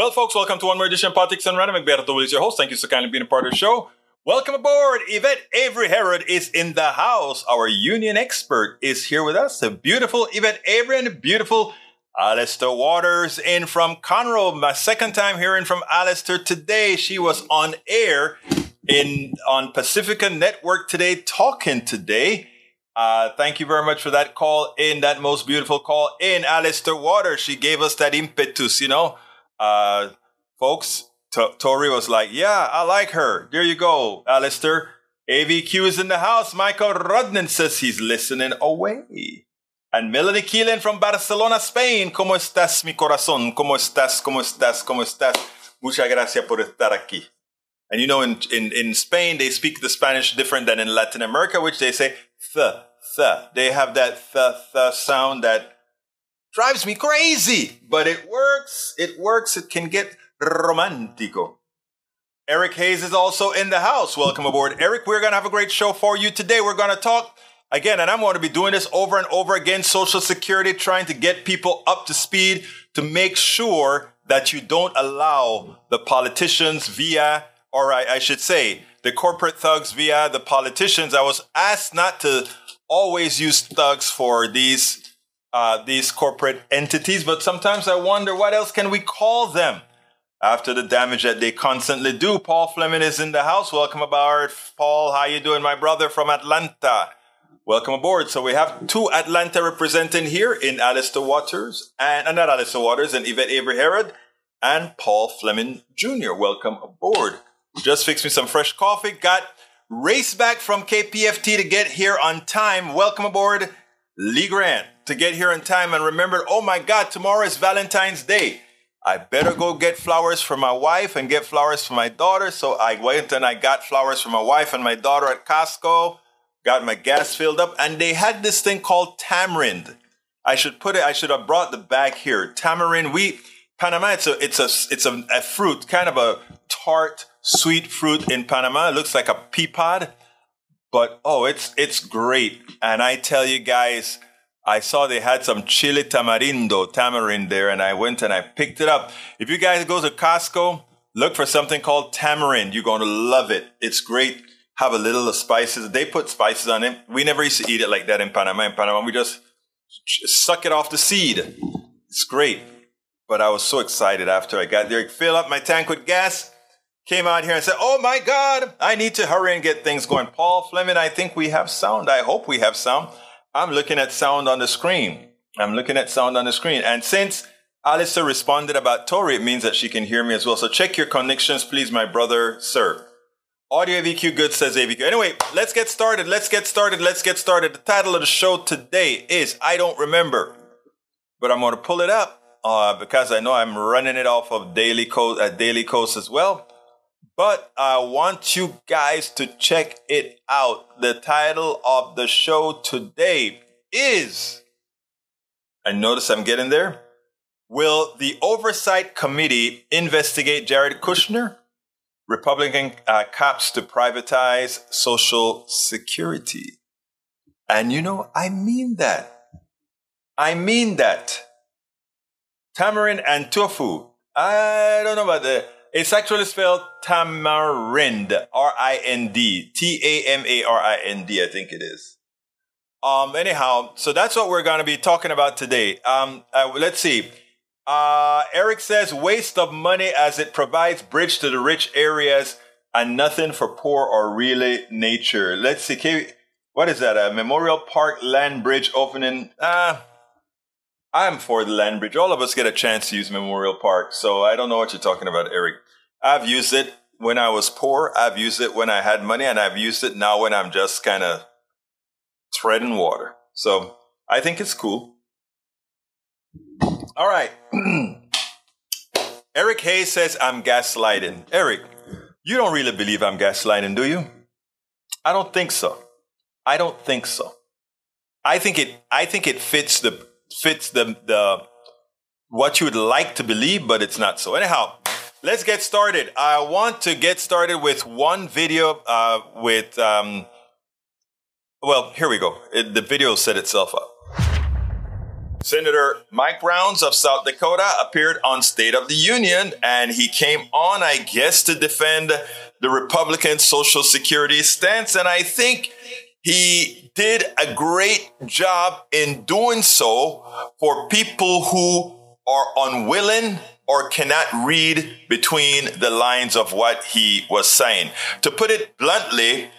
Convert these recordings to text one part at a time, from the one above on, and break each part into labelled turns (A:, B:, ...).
A: Well, folks, welcome to one more edition of Politics Done Right. Egberto is your host. Thank you so kindly being a part of the show. Welcome aboard. Yvette Avery Herod is in the house. Our union expert is here with us. The beautiful Yvette Avery and beautiful Alistair Waters in from Conroe. My second time hearing from Alistair today. She was on air in on Pacifica Network today, talking today. Uh, thank you very much for that call in, that most beautiful call in, Alistair Waters. She gave us that impetus, you know. Uh, folks, T- Tori was like, yeah, I like her. There you go, Alistair. AVQ is in the house. Michael Rudnan says he's listening away. And Melanie Keelan from Barcelona, Spain. ¿Cómo estás, mi corazón? ¿Cómo estás? ¿Cómo estás? ¿Cómo estás? Muchas gracias por estar aquí. And you know, in, in, in Spain, they speak the Spanish different than in Latin America, which they say th, th. They have that th, th sound that drives me crazy, but it works. It works. It can get romantico. Eric Hayes is also in the house. Welcome aboard, Eric. We're going to have a great show for you today. We're going to talk again, and I'm going to be doing this over and over again Social Security, trying to get people up to speed to make sure that you don't allow the politicians via, or I, I should say, the corporate thugs via the politicians. I was asked not to always use thugs for these uh, these corporate entities, but sometimes I wonder what else can we call them after the damage that they constantly do. Paul Fleming is in the house. Welcome aboard, Paul. How you doing, my brother from Atlanta? Welcome aboard. So we have two Atlanta representing here in Alistair Waters and uh, not Alistair Waters and Yvette Avery Herod and Paul Fleming Jr. Welcome aboard. Just fixed me some fresh coffee. Got race back from KPFT to get here on time. Welcome aboard, Lee Grant to get here in time and remembered, oh my God, tomorrow is Valentine's Day. I better go get flowers for my wife and get flowers for my daughter. So I went and I got flowers for my wife and my daughter at Costco, got my gas filled up, and they had this thing called tamarind. I should put it, I should have brought the bag here. Tamarind, we, Panama, it's a, it's a, it's a, a fruit, kind of a tart, sweet fruit in Panama. It looks like a pea pod, but oh, it's, it's great. And I tell you guys, I saw they had some chili tamarindo, tamarind there, and I went and I picked it up. If you guys go to Costco, look for something called tamarind. You're going to love it. It's great. Have a little of spices. They put spices on it. We never used to eat it like that in Panama. In Panama, we just suck it off the seed. It's great. But I was so excited after I got there. Fill up my tank with gas. Came out here and said, Oh my God, I need to hurry and get things going. Paul Fleming, I think we have sound. I hope we have sound. I'm looking at sound on the screen. I'm looking at sound on the screen. And since Alistair responded about Tori, it means that she can hear me as well. So check your connections, please, my brother, sir. Audio AVQ good says AVQ. Anyway, let's get started. Let's get started. Let's get started. The title of the show today is I Don't Remember, but I'm going to pull it up uh, because I know I'm running it off of Daily Kos at Daily Kos as well. But I want you guys to check it out. The title of the show today is, I notice I'm getting there. Will the Oversight Committee investigate Jared Kushner? Republican uh, cops to privatize Social Security. And you know, I mean that. I mean that. Tamarind and tofu. I don't know about the it's actually spelled tamarind, R-I-N-D, T-A-M-A-R-I-N-D, I think it is. Um, anyhow, so that's what we're going to be talking about today. Um, uh, let's see. Uh, Eric says waste of money as it provides bridge to the rich areas and nothing for poor or really nature. Let's see. what is that? A Memorial Park land bridge opening? Ah, I'm for the land bridge. All of us get a chance to use Memorial Park, so I don't know what you're talking about, Eric. I've used it when I was poor. I've used it when I had money, and I've used it now when I'm just kind of treading water. So I think it's cool. All right. Eric Hayes says I'm gaslighting. Eric, you don't really believe I'm gaslighting, do you? I don't think so. I don't think so. I think it I think it fits the fits the, the what you would like to believe, but it's not so. Anyhow, let's get started. I want to get started with one video uh, with, um, well, here we go. It, the video set itself up. Senator Mike Rounds of South Dakota appeared on State of the Union and he came on, I guess, to defend the Republican Social Security stance. And I think he did a great job in doing so for people who are unwilling or cannot read between the lines of what he was saying. To put it bluntly,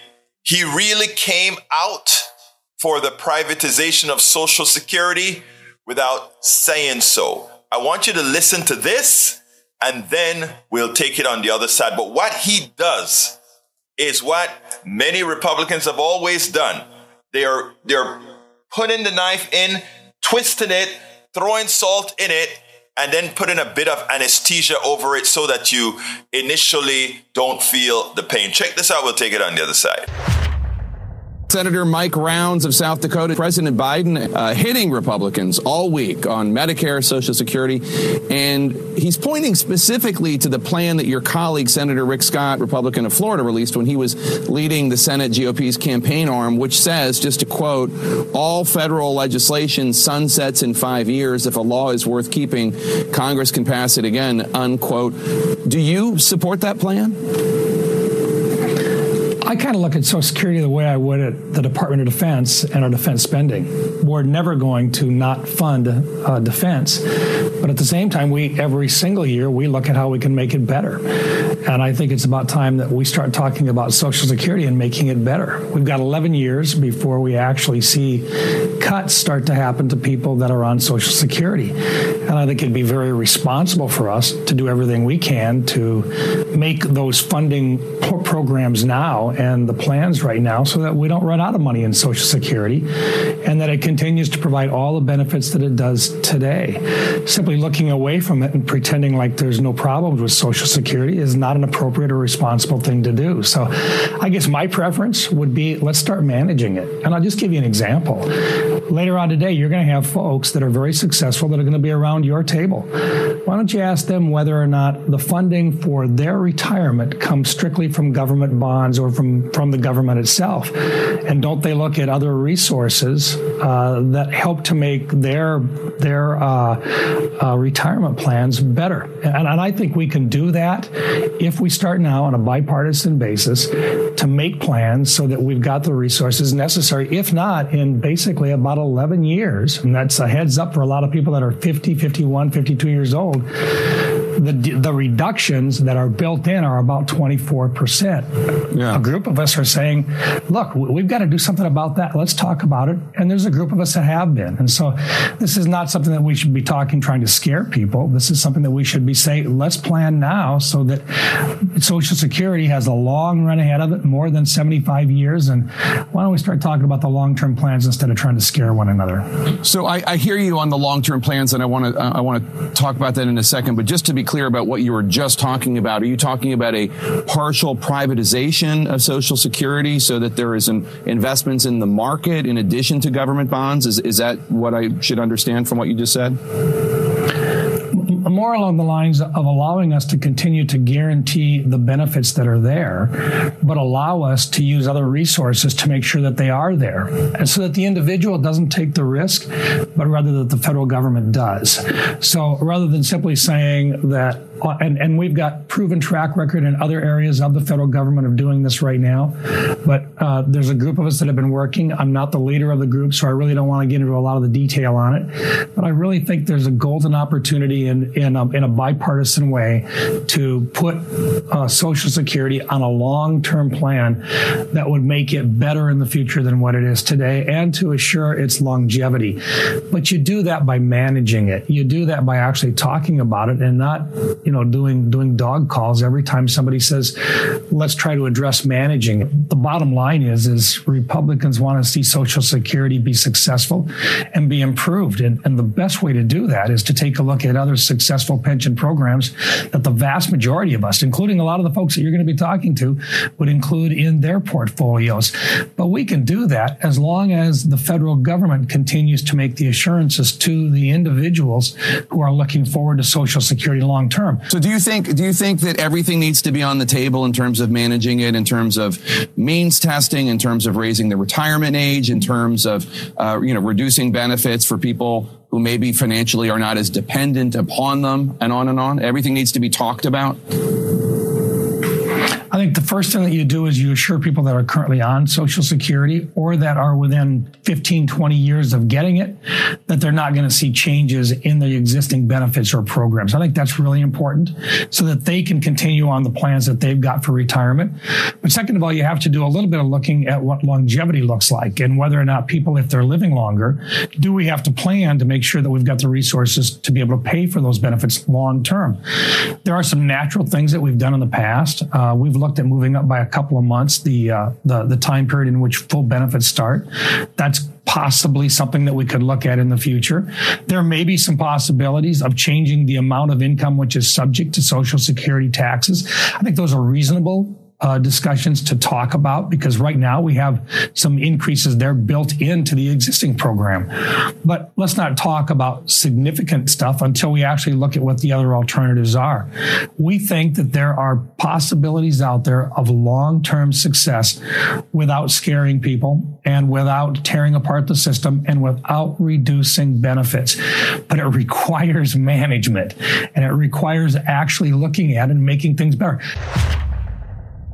A: he really came out for the privatization of Social Security without saying so. I want you to listen to this and then we'll take it on the other side. But what he does is what many Republicans have always done. They're, they're putting the knife in, twisting it, throwing salt in it, and then putting a bit of anesthesia over it so that you initially don't feel the pain. Check this out. We'll take it on the other side.
B: Senator Mike Rounds of South Dakota, President Biden uh, hitting Republicans all week on Medicare, Social Security, and he's pointing specifically to the plan that your colleague, Senator Rick Scott, Republican of Florida, released when he was leading the Senate GOP's campaign arm, which says, just to quote, all federal legislation sunsets in five years. If a law is worth keeping, Congress can pass it again, unquote. Do you support that plan?
C: I kind of look at Social Security the way I would at the Department of Defense and our defense spending. We're never going to not fund uh, defense, but at the same time, we every single year we look at how we can make it better. And I think it's about time that we start talking about Social Security and making it better. We've got 11 years before we actually see cuts start to happen to people that are on Social Security. And I think it'd be very responsible for us to do everything we can to make those funding pro- programs now and the plans right now so that we don't run out of money in Social Security and that it continues to provide all the benefits that it does today. Simply looking away from it and pretending like there's no problems with Social Security is not an appropriate or responsible thing to do. So I guess my preference would be let's start managing it. And I'll just give you an example. Later on today, you're going to have folks that are very successful that are going to be around your table. Why don't you ask them whether or not the funding for their retirement comes strictly from government bonds or from from the government itself? And don't they look at other resources uh, that help to make their their uh, uh, retirement plans better? And, and I think we can do that if we start now on a bipartisan basis to make plans so that we've got the resources necessary. If not, in basically about 11 years, and that's a heads up for a lot of people that are 50, 51, 52 years old the the reductions that are built in are about 24%. Yeah. A group of us are saying, look, we've got to do something about that. Let's talk about it. And there's a group of us that have been. And so this is not something that we should be talking, trying to scare people. This is something that we should be saying, let's plan now so that Social Security has a long run ahead of it, more than 75 years. And why don't we start talking about the long term plans instead of trying to scare one another?
B: So I, I hear you on the long term plans, and I want to I want to talk about that in a second. But just to be clear about what you were just talking about, are you talking about a partial privatization of Social Security so that there is an investments in the market in addition to government bonds? Is is that what I should understand from what you just said?
C: More along the lines of allowing us to continue to guarantee the benefits that are there, but allow us to use other resources to make sure that they are there. And so that the individual doesn't take the risk, but rather that the federal government does. So rather than simply saying that and, and we've got proven track record in other areas of the federal government of doing this right now. But uh, there's a group of us that have been working. I'm not the leader of the group, so I really don't want to get into a lot of the detail on it. But I really think there's a golden opportunity in in a, in a bipartisan way to put uh, Social Security on a long term plan that would make it better in the future than what it is today, and to assure its longevity. But you do that by managing it. You do that by actually talking about it and not. You know, doing doing dog calls every time somebody says, "Let's try to address managing." The bottom line is, is Republicans want to see Social Security be successful and be improved, and, and the best way to do that is to take a look at other successful pension programs that the vast majority of us, including a lot of the folks that you're going to be talking to, would include in their portfolios. But we can do that as long as the federal government continues to make the assurances to the individuals who are looking forward to Social Security long term.
B: So do you think do you think that everything needs to be on the table in terms of managing it, in terms of means testing, in terms of raising the retirement age, in terms of uh, you know reducing benefits for people who maybe financially are not as dependent upon them and on and on. Everything needs to be talked about.
C: I think the first thing that you do is you assure people that are currently on Social Security or that are within 15, 20 years of getting it that they're not going to see changes in the existing benefits or programs. I think that's really important so that they can continue on the plans that they've got for retirement. But second of all, you have to do a little bit of looking at what longevity looks like and whether or not people, if they're living longer, do we have to plan to make sure that we've got the resources to be able to pay for those benefits long term? There are some natural things that we've done in the past. Uh, we've looked at moving up by a couple of months the uh, the the time period in which full benefits start. That's possibly something that we could look at in the future. There may be some possibilities of changing the amount of income which is subject to Social Security taxes. I think those are reasonable uh, discussions to talk about because right now we have some increases there built into the existing program. But let's not talk about significant stuff until we actually look at what the other alternatives are. We think that there are possibilities out there of long term success without scaring people and without tearing apart the system and without reducing benefits. But it requires management and it requires actually looking at and making things better.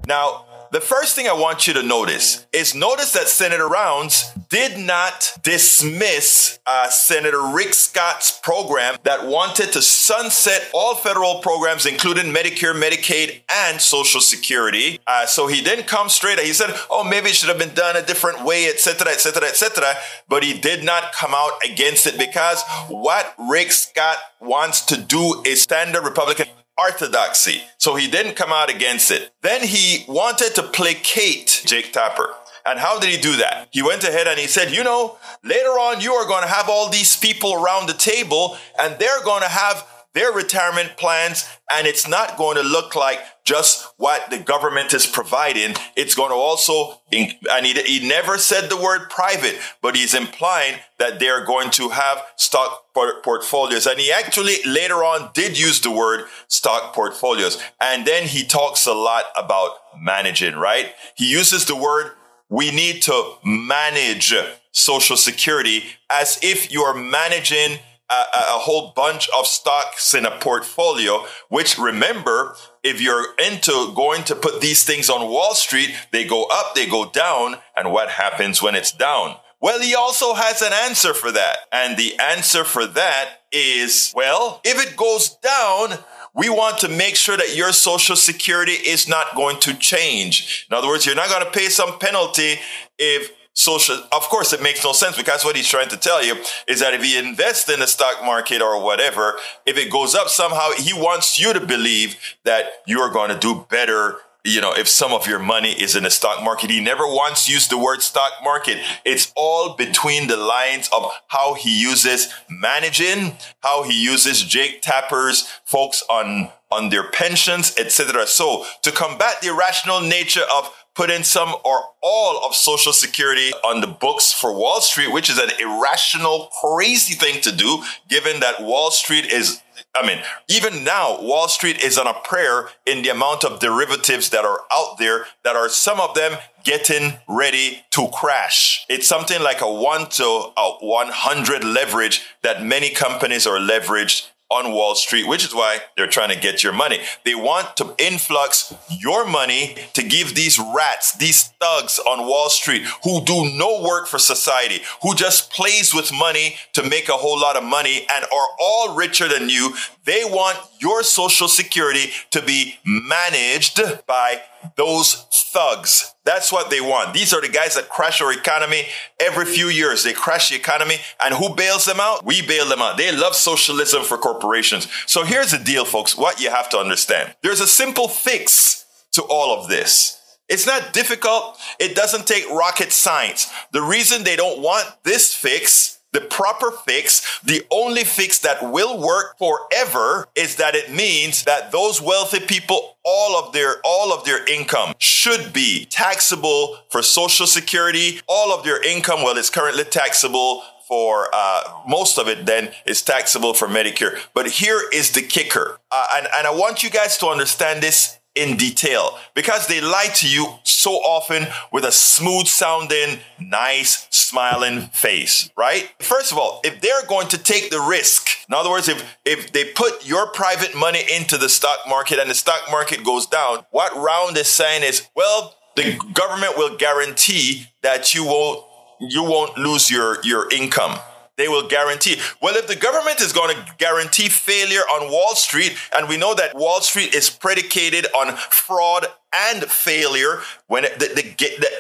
A: Now, the first thing I want you to notice is notice that Senator Rounds did not dismiss uh, Senator Rick Scott's program that wanted to sunset all federal programs, including Medicare, Medicaid, and Social Security. Uh, so he didn't come straight. He said, "Oh, maybe it should have been done a different way, etc., etc., etc." But he did not come out against it because what Rick Scott wants to do is standard Republican orthodoxy. So he didn't come out against it. Then he wanted to placate Jake Tapper. And how did he do that? He went ahead and he said, you know, later on you are going to have all these people around the table and they're going to have their retirement plans and it's not going to look like just what the government is providing. It's going to also, and he, he never said the word private, but he's implying that they're going to have stock portfolios. And he actually later on did use the word stock portfolios. And then he talks a lot about managing, right? He uses the word we need to manage social security as if you're managing a, a, whole bunch of stocks in a portfolio, which remember, if you're into going to put these things on Wall Street, they go up, they go down. And what happens when it's down? Well, he also has an answer for that. And the answer for that is, well, if it goes down, we want to make sure that your social security is not going to change. In other words, you're not going to pay some penalty if social of course it makes no sense because what he's trying to tell you is that if he invests in the stock market or whatever if it goes up somehow he wants you to believe that you're going to do better you know if some of your money is in the stock market. He never once used the word stock market. It's all between the lines of how he uses managing how he uses jake tapper's folks on on their pensions etc so to combat the irrational nature of putting some or all of Social Security on the books for Wall Street, which is an irrational, crazy thing to do, given that Wall Street is I mean, even now, Wall Street is on a prayer in the amount of derivatives that are out there that are some of them getting ready to crash. It's something like a one to a 100 leverage that many companies are leveraged on Wall Street, which is why they're trying to get your money. They want to influx your money to give these rats, these thugs on Wall Street who do no work for society, who just plays with money to make a whole lot of money and are all richer than you. They want your social security to be managed by those thugs. That's what they want. These are the guys that crash our economy every few years. They crash the economy and who bails them out? We bail them out. They love socialism for corporations. So here's the deal, folks. What you have to understand. There's a simple fix to all of this. It's not difficult. It doesn't take rocket science. The reason they don't want this fix the proper fix, the only fix that will work forever is that it means that those wealthy people all of their all of their income should be taxable for social security. All of their income well it's currently taxable for uh, most of it then is taxable for medicare. But here is the kicker. Uh, and, and i want you guys to understand this in detail because they lie to you so often with a smooth sounding, nice, smiling face, right? First of all, if they're going to take the risk, in other words, if, if they put your private money into the stock market and the stock market goes down, what Round is saying is, well, the government will guarantee that you won't you won't lose your, your income. They will guarantee. Well, if the government is going to guarantee failure on Wall Street, and we know that Wall Street is predicated on fraud and failure, when the, the,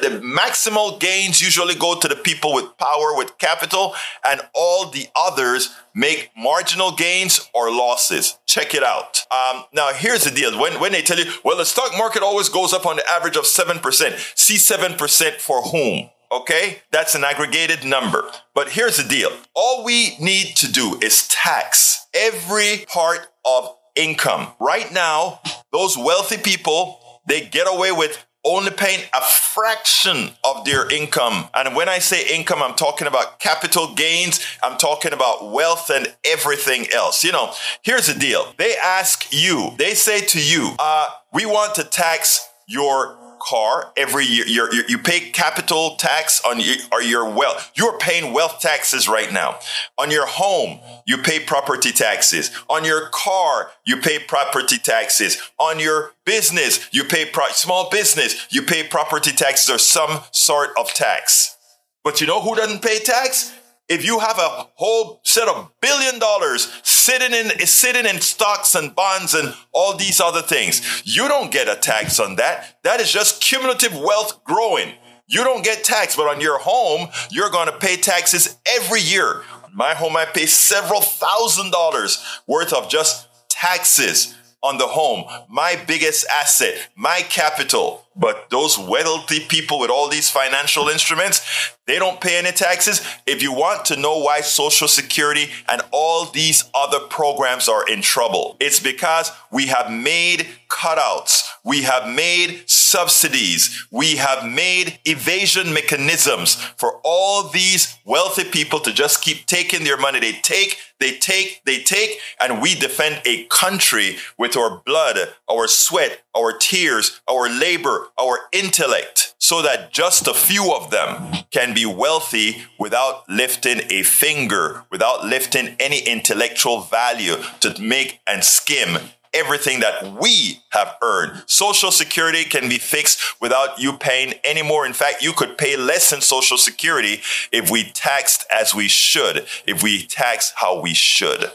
A: the, the maximal gains usually go to the people with power, with capital, and all the others make marginal gains or losses. Check it out. Um, now, here's the deal. When, when they tell you, well, the stock market always goes up on the average of 7%, see 7% for whom? Okay, that's an aggregated number. But here's the deal all we need to do is tax every part of income. Right now, those wealthy people, they get away with only paying a fraction of their income. And when I say income, I'm talking about capital gains, I'm talking about wealth and everything else. You know, here's the deal they ask you, they say to you, uh, we want to tax your car every year. You're, you're, you pay capital tax on your, or your wealth. You're paying wealth taxes right now. On your home, you pay property taxes. On your car, you pay property taxes. On your business, you pay pro- small business, you pay property taxes or some sort of tax. But you know who doesn't pay tax? If you have a whole set of billion dollars sitting in sitting in stocks and bonds and all these other things, you don't get a tax on that. That is just cumulative wealth growing. You don't get tax, but on your home, you're going to pay taxes every year. On my home, I pay several thousand dollars worth of just taxes on the home, my biggest asset, my capital. But those wealthy people with all these financial instruments, they don't pay any taxes. If you want to know why Social Security and all these other programs are in trouble, it's because we have made cutouts, we have made subsidies, we have made evasion mechanisms for all these wealthy people to just keep taking their money. They take, they take, they take, and we defend a country with our blood, our sweat, our tears, our labor, our intellect, so that just a few of them can be wealthy without lifting a finger, without lifting any intellectual value to make and skim everything that we have earned. Social Security can be fixed without you paying any more. In fact, you could pay less in Social Security if we taxed as we should, if we tax how we should.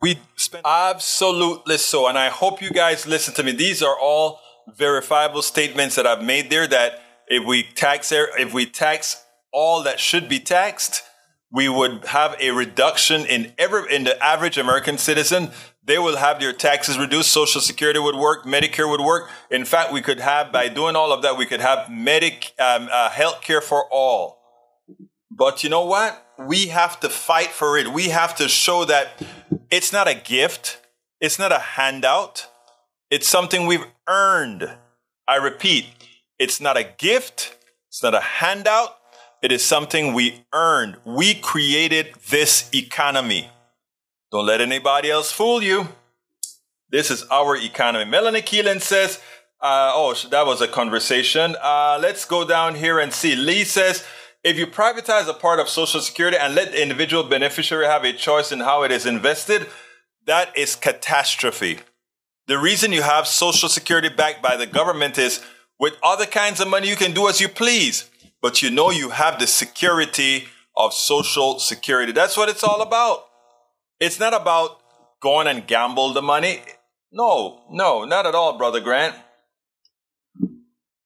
A: We spend absolutely so. And I hope you guys listen to me. These are all verifiable statements that I've made there that if we tax er, if we tax all that should be taxed, we would have a reduction in every in the average American citizen. They will have their taxes reduced. Social Security would work. Medicare would work. In fact, we could have by doing all of that, we could have medic um, uh, health care for all. But you know what? We have to fight for it. We have to show that it's not a gift, it's not a handout, it's something we've earned. I repeat, it's not a gift, it's not a handout, it is something we earned. We created this economy. Don't let anybody else fool you. This is our economy. Melanie Keelan says, uh, oh, that was a conversation. Uh, let's go down here and see. Lee says, if you privatize a part of Social Security and let the individual beneficiary have a choice in how it is invested, that is catastrophe. The reason you have Social Security backed by the government is with other kinds of money, you can do as you please, but you know you have the security of Social Security. That's what it's all about. It's not about going and gamble the money. No, no, not at all, Brother Grant.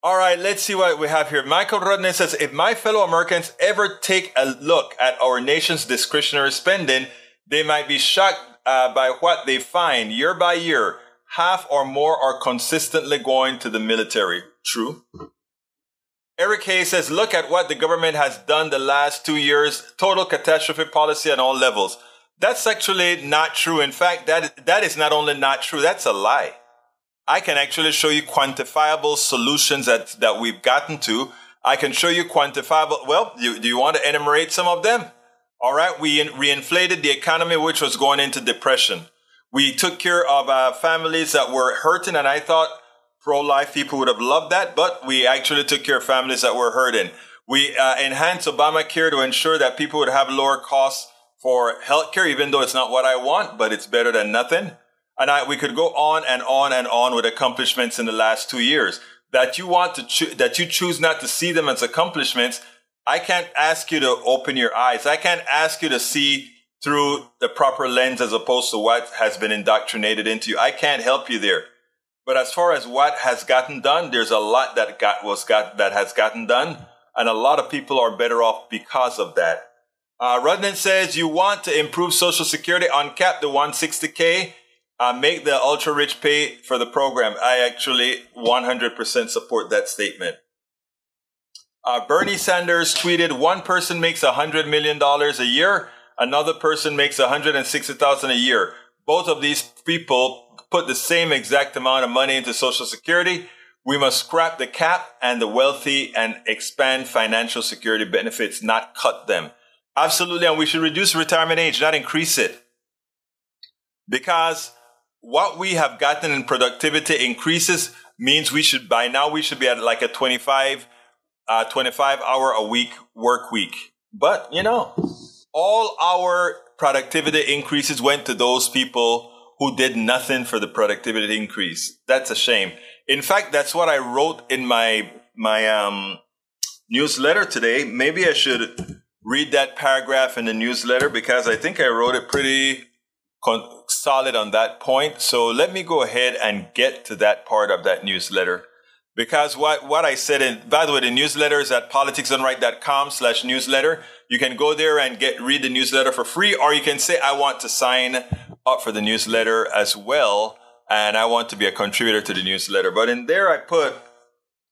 A: All right, let's see what we have here. Michael Rodney says, if my fellow Americans ever take a look at our nation's discretionary spending, they might be shocked uh, by what they find year by year. Half or more are consistently going to the military. True. Eric Hayes says, look at what the government has done the last two years. Total catastrophe policy on all levels. That's actually not true. In fact, that, that is not only not true, that's a lie. I can actually show you quantifiable solutions that, that we've gotten to. I can show you quantifiable. Well, do, do you want to enumerate some of them? All right. We in, reinflated the economy, which was going into depression. We took care of uh, families that were hurting. And I thought pro life people would have loved that, but we actually took care of families that were hurting. We uh, enhanced Obamacare to ensure that people would have lower costs for healthcare, even though it's not what I want, but it's better than nothing. And I, we could go on and on and on with accomplishments in the last two years that you want to cho- that you choose not to see them as accomplishments. I can't ask you to open your eyes. I can't ask you to see through the proper lens as opposed to what has been indoctrinated into you. I can't help you there. But as far as what has gotten done, there's a lot that got was got that has gotten done, and a lot of people are better off because of that. Uh, Rudnan says you want to improve Social Security, uncap the 160k, uh, make the ultra rich pay for the program. I actually 100% support that statement. Uh, Bernie Sanders tweeted, one person makes $100 million a year. Another person makes 160,000 a year. Both of these people put the same exact amount of money into Social Security. We must scrap the cap and the wealthy and expand financial security benefits, not cut them. Absolutely. And we should reduce retirement age, not increase it. Because what we have gotten in productivity increases means we should, by now, we should be at like a 25, uh, 25 hour a week work week. But, you know, all our productivity increases went to those people who did nothing for the productivity increase. That's a shame. In fact, that's what I wrote in my, my, um, newsletter today. Maybe I should read that paragraph in the newsletter because I think I wrote it pretty con- solid on that point. So let me go ahead and get to that part of that newsletter. Because what, what I said, in, by the way, the newsletter is at politicsdoneright.com slash newsletter. You can go there and get read the newsletter for free, or you can say, I want to sign up for the newsletter as well, and I want to be a contributor to the newsletter. But in there, I put,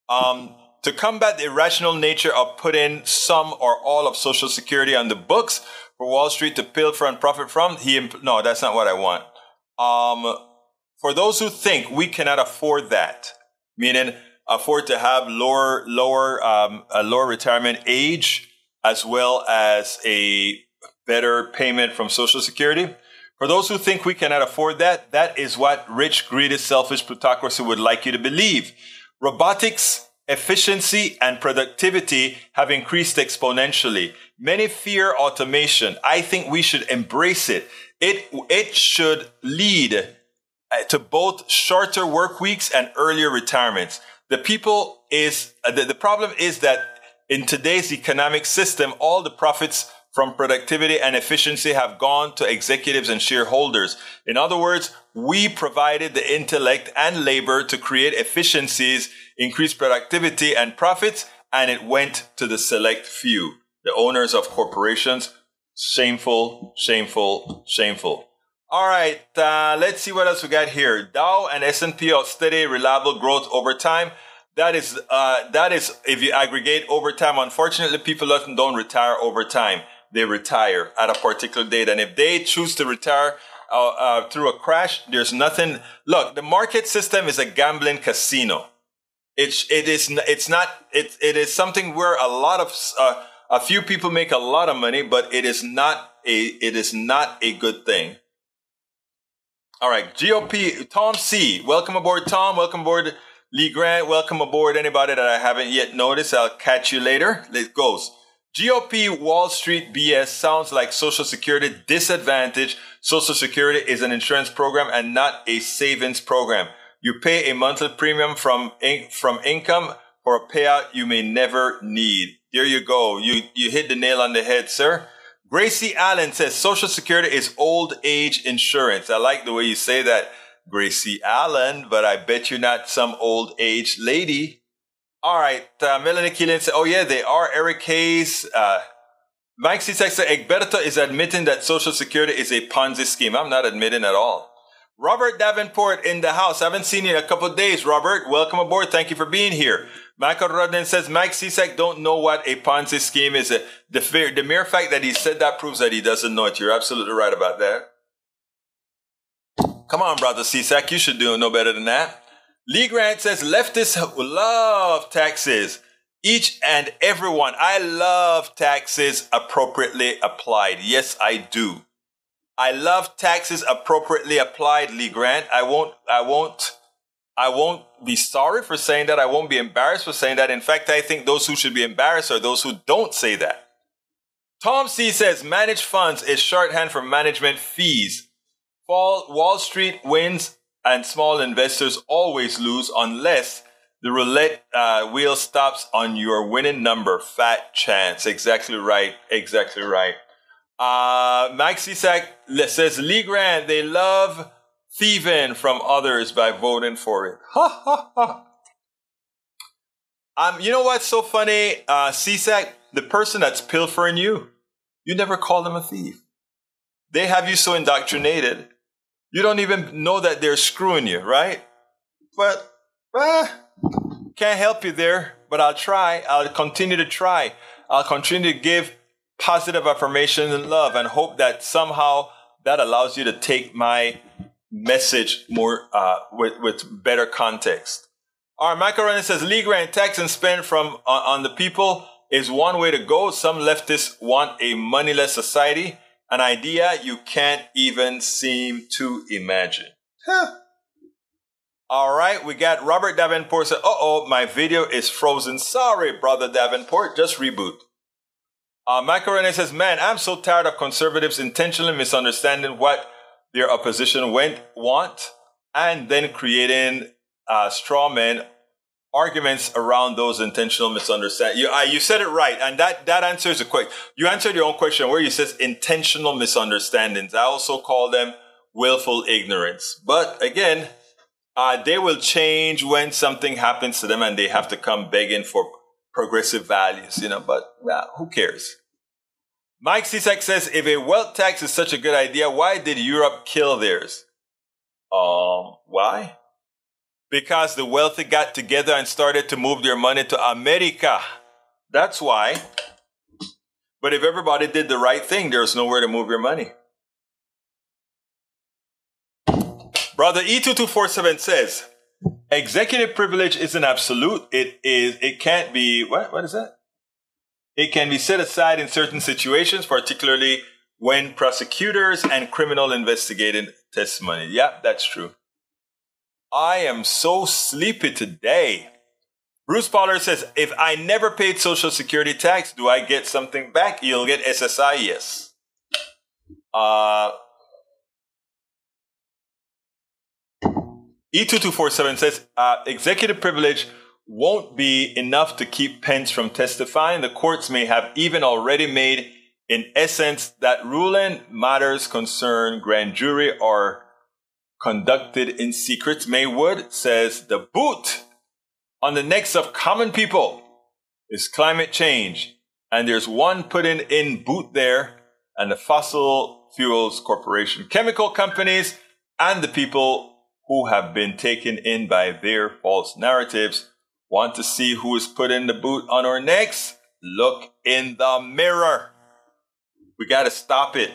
A: um, to combat the irrational nature of putting some or all of Social Security on the books for Wall Street to pilfer and profit from, he, no, that's not what I want. Um, for those who think we cannot afford that, meaning afford to have lower, lower, um, a lower retirement age, as well as a better payment from Social Security. For those who think we cannot afford that, that is what rich, greedy, selfish plutocracy would like you to believe. Robotics, efficiency, and productivity have increased exponentially. Many fear automation. I think we should embrace it. It, it should lead uh, to both shorter work weeks and earlier retirements. The people is, uh, the, the problem is that in today's economic system, all the profits from productivity and efficiency have gone to executives and shareholders. In other words, we provided the intellect and labor to create efficiencies, increase productivity and profits, and it went to the select few, the owners of corporations. Shameful, shameful, shameful. All right, uh, let's see what else we got here. Dow and S&P are steady, reliable growth over time. That is, uh, that is, if you aggregate over time, unfortunately, people often don't retire over time. They retire at a particular date. And if they choose to retire uh, uh, through a crash, there's nothing. Look, the market system is a gambling casino. It's, it is, it's not, it, it is something where a lot of, uh, a few people make a lot of money, but it is not a, it is not a good thing. All right, GOP, Tom C. Welcome aboard, Tom. Welcome aboard, Lee Grant. Welcome aboard, anybody that I haven't yet noticed. I'll catch you later. It goes. GOP Wall Street BS sounds like Social Security disadvantage. Social Security is an insurance program and not a savings program. You pay a monthly premium from, in- from income for a payout you may never need. There you go. You, you hit the nail on the head, sir. Gracie Allen says Social Security is old age insurance. I like the way you say that, Gracie Allen, but I bet you're not some old age lady. All right. Uh, Melanie Keelan said, oh, yeah, they are. Eric Hayes. Uh, Mike C. said, Egberto is admitting that Social Security is a Ponzi scheme. I'm not admitting at all. Robert Davenport in the house. I haven't seen you in a couple days, Robert. Welcome aboard. Thank you for being here. Michael Rodden says Mike Cisak don't know what a Ponzi scheme is. The, fear, the mere fact that he said that proves that he doesn't know it. You're absolutely right about that. Come on, brother Cisak. You should do no better than that. Lee Grant says leftists love taxes. Each and everyone. I love taxes appropriately applied. Yes, I do. I love taxes appropriately applied, Lee Grant. I won't, I won't, I won't be sorry for saying that. I won't be embarrassed for saying that. In fact, I think those who should be embarrassed are those who don't say that. Tom C says managed funds is shorthand for management fees. Fall Wall Street wins and small investors always lose unless the roulette uh, wheel stops on your winning number. Fat chance. Exactly right. Exactly right. Uh, Mike Cisak says Lee Grant, they love thieving from others by voting for it. Ha ha ha. Um, you know what's so funny? Uh, Cisak, the person that's pilfering you, you never call them a thief. They have you so indoctrinated you don't even know that they're screwing you, right? But, eh, can't help you there, but I'll try. I'll continue to try. I'll continue to give positive affirmations and love and hope that somehow that allows you to take my message more uh, with, with better context. All right, Michael says Lee Grant tax and spend from uh, on the people is one way to go. Some leftists want a moneyless society an idea you can't even seem to imagine. Huh. All right, we got Robert Davenport said, uh oh, my video is frozen. Sorry, brother Davenport, just reboot. Uh, Michael Rene says, man, I'm so tired of conservatives intentionally misunderstanding what their opposition went, want and then creating uh, straw men arguments around those intentional misunderstandings. You, you said it right, and that that answers the question. You answered your own question where you says intentional misunderstandings. I also call them willful ignorance. But again, uh, they will change when something happens to them, and they have to come begging for progressive values. You know, but uh, who cares? Mike Cisak says, if a wealth tax is such a good idea, why did Europe kill theirs? Um, why? Because the wealthy got together and started to move their money to America. That's why. But if everybody did the right thing, there's nowhere to move your money. Brother E2247 says, executive privilege isn't absolute. It is, it can't be, what, what is that? It can be set aside in certain situations, particularly when prosecutors and criminal investigating testimony. Yeah, that's true. I am so sleepy today. Bruce Pollard says, if I never paid Social Security tax, do I get something back? You'll get SSI, yes. Uh, E2247 says, uh, executive privilege won't be enough to keep Pence from testifying. The courts may have even already made, in essence, that ruling matters concern grand jury or conducted in secret. Maywood says the boot on the necks of common people is climate change. And there's one putting in boot there and the fossil fuels corporation, chemical companies, and the people who have been taken in by their false narratives want to see who is putting the boot on our necks. Look in the mirror. We got to stop it.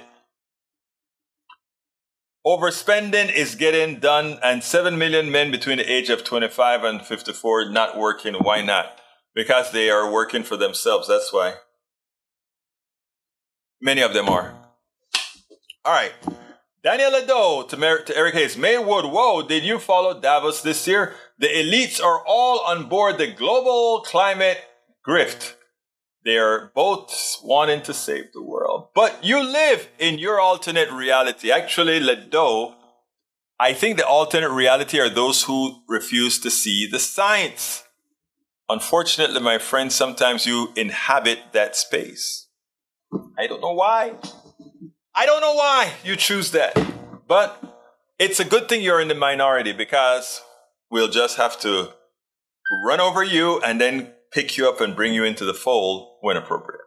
A: Overspending is getting done, and 7 million men between the age of 25 and 54 not working. Why not? Because they are working for themselves. That's why. Many of them are. All right. Daniel Ado to, Mer- to Eric Hayes. Maywood, whoa, did you follow Davos this year? The elites are all on board the global climate grift. They are both wanting to save the world. But you live in your alternate reality. Actually, Ledo, I think the alternate reality are those who refuse to see the science. Unfortunately, my friend, sometimes you inhabit that space. I don't know why. I don't know why you choose that. But it's a good thing you're in the minority because we'll just have to run over you and then pick you up and bring you into the fold when appropriate.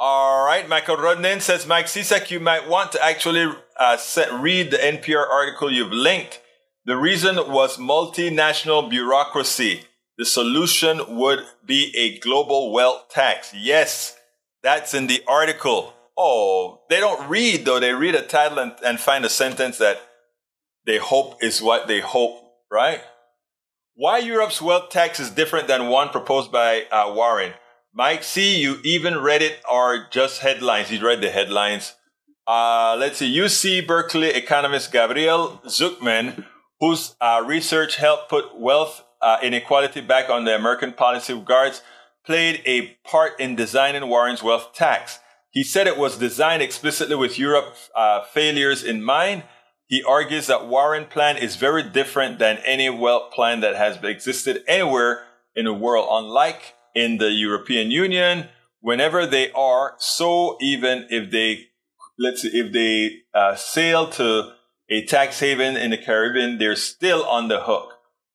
A: All right, Michael Rodnin says, Mike Cisak, you might want to actually uh, set, read the NPR article you've linked. The reason was multinational bureaucracy. The solution would be a global wealth tax. Yes, that's in the article. Oh, they don't read though. They read a title and, and find a sentence that they hope is what they hope, right? Why Europe's wealth tax is different than one proposed by uh, Warren. Mike C, you even read it or just headlines? You read the headlines. Uh, let's see. UC Berkeley economist Gabriel Zucman whose uh, research helped put wealth uh, inequality back on the American policy of guards, played a part in designing Warren's wealth tax. He said it was designed explicitly with Europe uh, failures in mind. He argues that Warren plan is very different than any wealth plan that has existed anywhere in the world. Unlike in the European Union, whenever they are, so even if they let's say if they uh, sail to a tax haven in the Caribbean, they're still on the hook.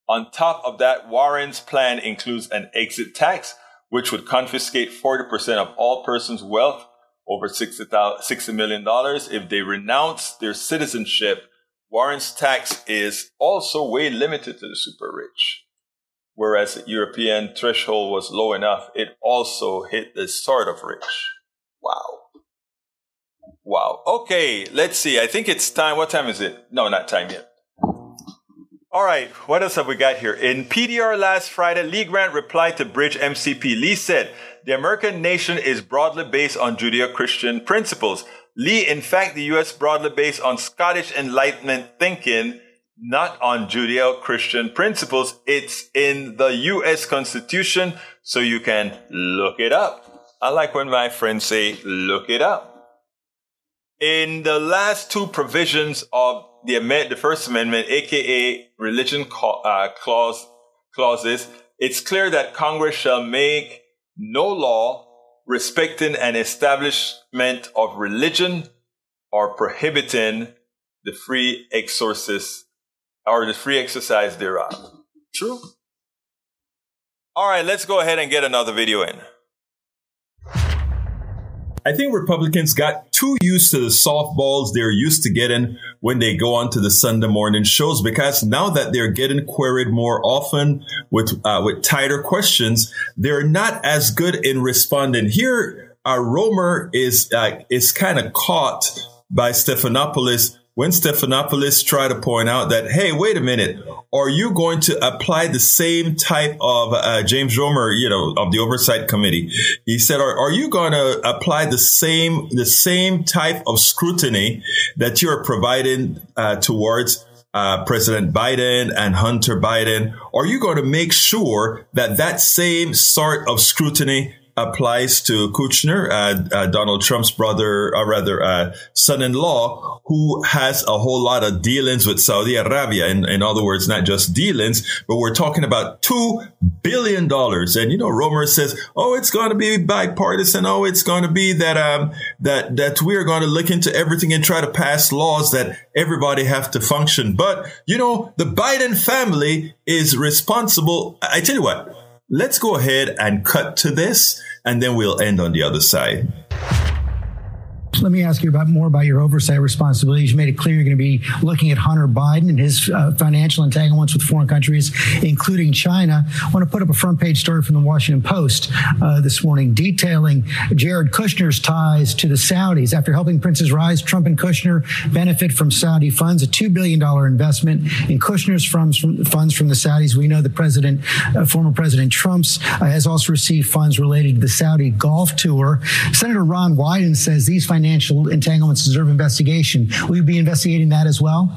A: On top of that, Warren's plan includes an exit tax, which would confiscate 40% of all persons' wealth over $60 million if they renounce their citizenship. Warren's tax is also way limited to the super rich. Whereas the European threshold was low enough, it also hit the sort of rich. Wow. Wow. Okay, let's see. I think it's time. What time is it? No, not time yet. All right, what else have we got here? In PDR last Friday, Lee Grant replied to Bridge MCP. Lee said, the American nation is broadly based on Judeo-Christian principles. Lee, in fact, the U.S. broadly based on Scottish Enlightenment thinking, not on Judeo-Christian principles. It's in the U.S. Constitution, so you can look it up. I like when my friends say, look it up. In the last two provisions of the, the First Amendment, aka religion uh, clause, clauses, it's clear that Congress shall make no law respecting an establishment of religion or prohibiting the free exorcist or the free exercise thereof. True. All right, let's go ahead and get another video in. I think Republicans got too used to the softballs they're used to getting when they go on to the Sunday morning shows because now that they're getting queried more often with uh, with tighter questions, they're not as good in responding. Here, our uh, Romer is uh, is kind of caught by Stephanopoulos when Stephanopoulos tried to point out that, hey, wait a minute, are you going to apply the same type of uh, James Romer, you know, of the Oversight Committee? He said, are, are you going to apply the same the same type of scrutiny that you're providing uh, towards uh, President Biden and Hunter Biden? Are you going to make sure that that same sort of scrutiny applies to Kushner, uh, uh, Donald Trump's brother, or rather, uh, son-in-law, who has a whole lot of dealings with Saudi Arabia. In, in other words, not just dealings, but we're talking about two billion dollars. And you know, Romer says, "Oh, it's going to be bipartisan. Oh, it's going to be that um, that that we are going to look into everything and try to pass laws that everybody have to function." But you know, the Biden family is responsible. I tell you what Let's go ahead and cut to this, and then we'll end on the other side.
D: Let me ask you about more about your oversight responsibilities. You made it clear you're going to be looking at Hunter Biden and his uh, financial entanglements with foreign countries, including China. I want to put up a front page story from the Washington Post uh, this morning detailing Jared Kushner's ties to the Saudis. After helping princes rise, Trump and Kushner benefit from Saudi funds, a $2 billion investment in Kushner's funds from, funds from the Saudis. We know the president, uh, former President Trump's, uh, has also received funds related to the Saudi golf tour. Senator Ron Wyden says these financial financial entanglements deserve investigation. Will you be investigating that as well?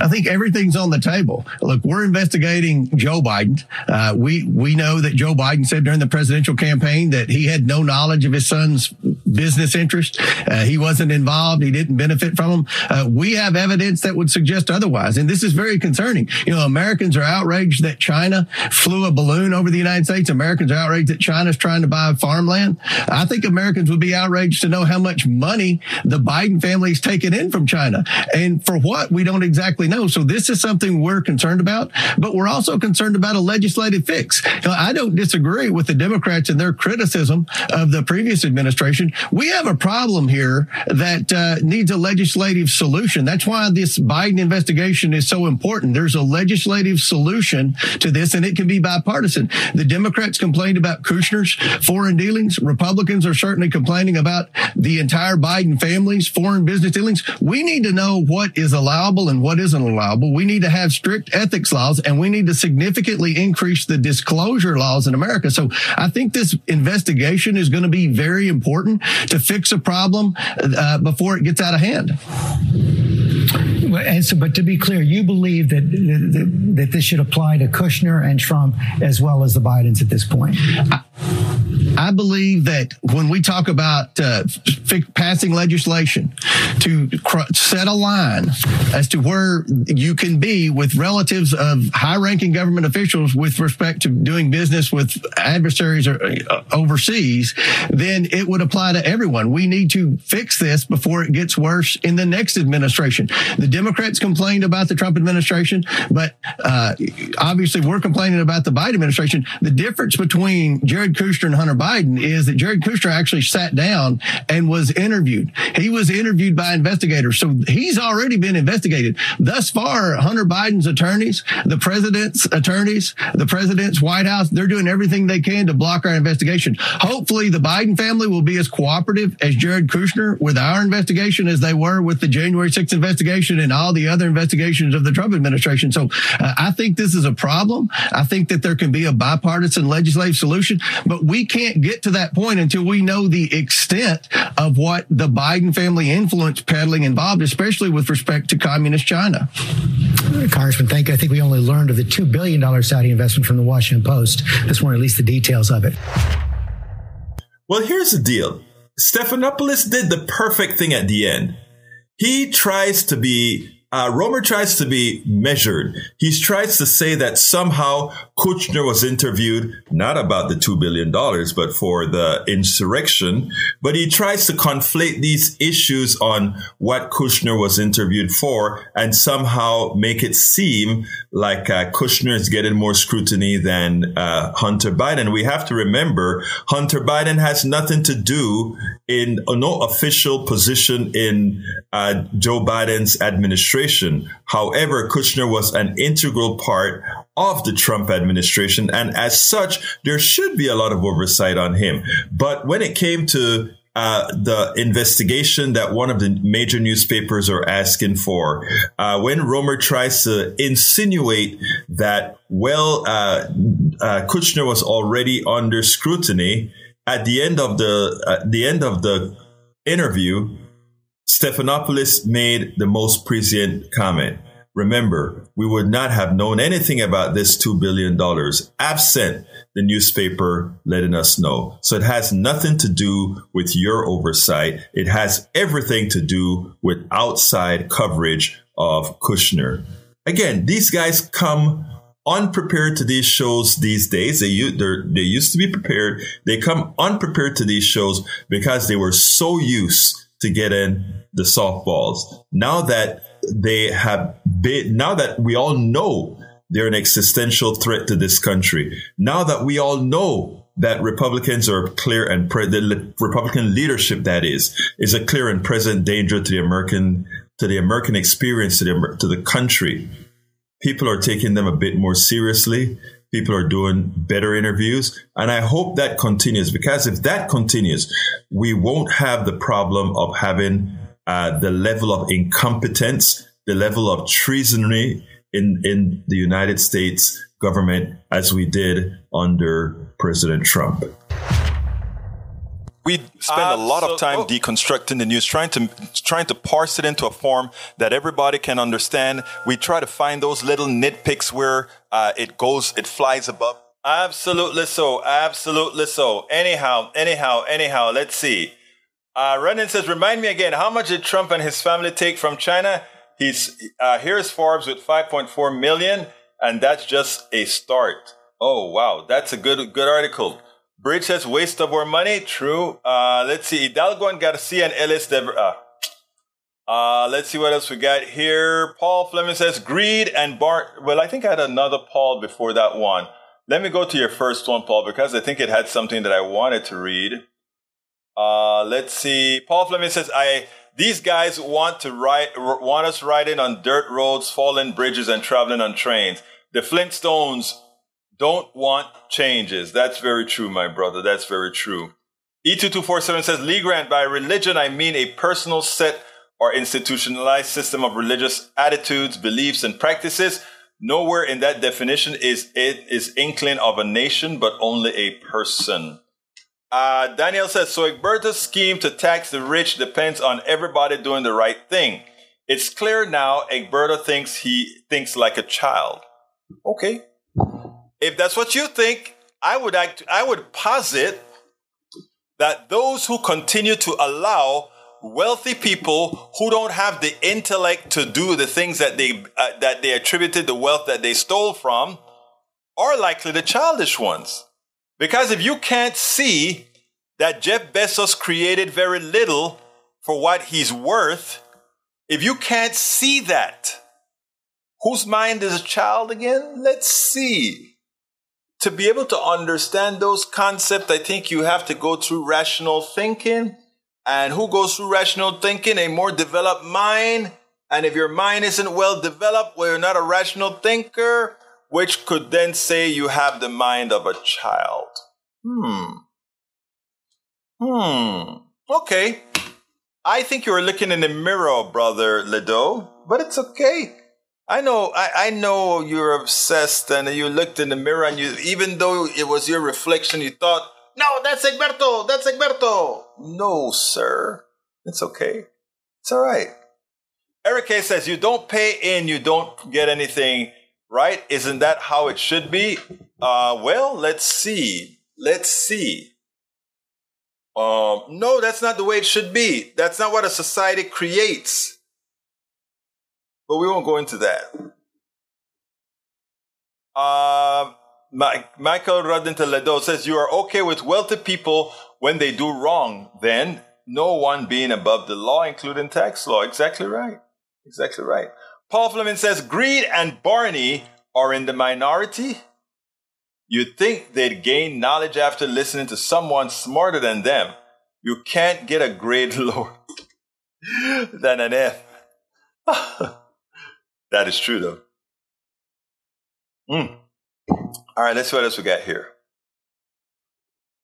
E: I think everything's on the table. Look, we're investigating Joe Biden. Uh, we we know that Joe Biden said during the presidential campaign that he had no knowledge of his son's business interest. Uh, he wasn't involved. He didn't benefit from them. Uh, we have evidence that would suggest otherwise, and this is very concerning. You know, Americans are outraged that China flew a balloon over the United States. Americans are outraged that China's trying to buy farmland. I think Americans would be outraged to know how much money the Biden family is taking in from China, and for what we don't exactly know. So this is something we're concerned about, but we're also concerned about a legislative fix. I don't disagree with the Democrats and their criticism of the previous administration. We have a problem here that uh, needs a legislative solution. That's why this Biden investigation is so important. There's a legislative solution to this, and it can be bipartisan. The Democrats complained about Kushner's foreign dealings. Republicans are certainly complaining about the entire Biden family's foreign business dealings. We need to know what is allowable and what isn't allowable. We need to have strict ethics laws and we need to significantly increase the disclosure laws in America. So I think this investigation is going to be very important to fix a problem uh, before it gets out of hand.
D: And so, but to be clear, you believe that, that, this should apply to Kushner and Trump as well as the Bidens at this point.
E: I, I believe that when we talk about uh, passing legislation to set a line as to where you can be with relatives of high-ranking government officials with respect to doing business with adversaries uh, overseas, then it would apply to everyone. We need to fix this before it gets worse in the next administration. The Democrats complained about the Trump administration, but uh, obviously we're complaining about the Biden administration. The difference between Jared Kushner and Hunter Biden is that Jared Kushner actually sat down and was interviewed. He was interviewed by investigators. So he's already been investigated. Thus far, Hunter Biden's attorneys, the president's attorneys, the president's White House, they're doing everything they can to block our investigation. Hopefully the Biden family will be as cooperative as Jared Kushner with our investigation as they were with the January 6th investigation and all the other investigations of the Trump administration. So uh, I think this is a problem. I think that there can be a bipartisan legislative solution, but we can't get to that point until we know the extent of what the Biden family influence peddling involved, especially with respect to communist China.
D: Congressman, thank you. I think we only learned of the $2 billion Saudi investment from the Washington Post. This morning, at least the details of it.
A: Well, here's the deal. Stephanopoulos did the perfect thing at the end. He tries to be uh, Romer tries to be measured. He tries to say that somehow Kushner was interviewed not about the $2 billion, but for the insurrection. But he tries to conflate these issues on what Kushner was interviewed for and somehow make it seem like uh, Kushner is getting more scrutiny than uh, Hunter Biden. We have to remember Hunter Biden has nothing to do in no official position in uh, Joe Biden's administration. However, Kushner was an integral part of the Trump administration. And as such, there should be a lot of oversight on him. But when it came to uh, the investigation that one of the major newspapers are asking for. Uh, when Romer tries to insinuate that, well, uh, uh Kushner was already under scrutiny, at the end of the at the end of the interview, Stephanopoulos made the most prescient comment. Remember, we would not have known anything about this $2 billion absent the newspaper letting us know. So it has nothing to do with your oversight. It has everything to do with outside coverage of Kushner. Again, these guys come unprepared to these shows these days. They they used to be prepared. They come unprepared to these shows because they were so used to getting the softballs. Now that they have now that we all know they're an existential threat to this country, now that we all know that Republicans are clear and pre- the Republican leadership that is is a clear and present danger to the American to the American experience to the to the country people are taking them a bit more seriously. People are doing better interviews. And I hope that continues because if that continues, we won't have the problem of having uh, the level of incompetence, the level of treasonry in, in the United States government as we did under President Trump we spend uh, a lot so, of time oh. deconstructing the news, trying to trying to parse it into a form that everybody can understand. We try to find those little nitpicks where uh, it goes, it flies above. Absolutely so. Absolutely so. Anyhow, anyhow, anyhow. Let's see. Uh, Renan says, "Remind me again, how much did Trump and his family take from China?" He's uh, here's Forbes with 5.4 million, and that's just a start. Oh wow, that's a good good article. Bridge says waste of our money. True. Uh, let's see. Hidalgo and Garcia and Ellis. Uh, uh, let's see what else we got here. Paul Fleming says greed and Bart. Well, I think I had another Paul before that one. Let me go to your first one, Paul, because I think it had something that I wanted to read. Uh, let's see. Paul Fleming says, I, these guys want to ride, want us riding on dirt roads, falling bridges, and traveling on trains. The Flintstones don't want changes. That's very true, my brother. That's very true. E2247 says, Lee Grant, by religion, I mean a personal set or institutionalized system of religious attitudes, beliefs, and practices. Nowhere in that definition is it is inkling of a nation, but only a person. Uh, Daniel says, so Egberto's scheme to tax the rich depends on everybody doing the right thing. It's clear now Egberto thinks he thinks like a child. Okay. If that's what you think, I would act, I would posit that those who continue to allow wealthy people who don't have the intellect to do the things that they uh, that they attributed the wealth that they stole from are likely the childish ones. Because if you can't see that Jeff Bezos created very little for what he's worth, if you can't see that, whose mind is a child again? Let's see. To be able to understand those concepts, I think you have to go through rational thinking. And who goes through rational thinking? A more developed mind. And if your mind isn't well developed, well, you're not a rational thinker, which could then say you have the mind of a child. Hmm. Hmm. Okay. I think you were looking in the mirror, brother Ledo, but it's okay. I know, I, I know you're obsessed and you looked in the mirror and you, even though it was your reflection, you thought, no, that's Egberto, that's Egberto. No, sir. It's okay. It's all right. Eric K says, you don't pay in, you don't get anything, right? Isn't that how it should be? Uh, well, let's see. Let's see. Um, no, that's not the way it should be. That's not what a society creates. But we won't go into that. Uh, Michael Rodin says, You are okay with wealthy people when they do wrong, then no one being above the law, including tax law. Exactly right. Exactly right. Paul Fleming says, Greed and Barney are in the minority You'd think they'd gain knowledge after listening to someone smarter than them. You can't get a grade lower than an F. that is true, though. Mm. All right, let's see what else we got here.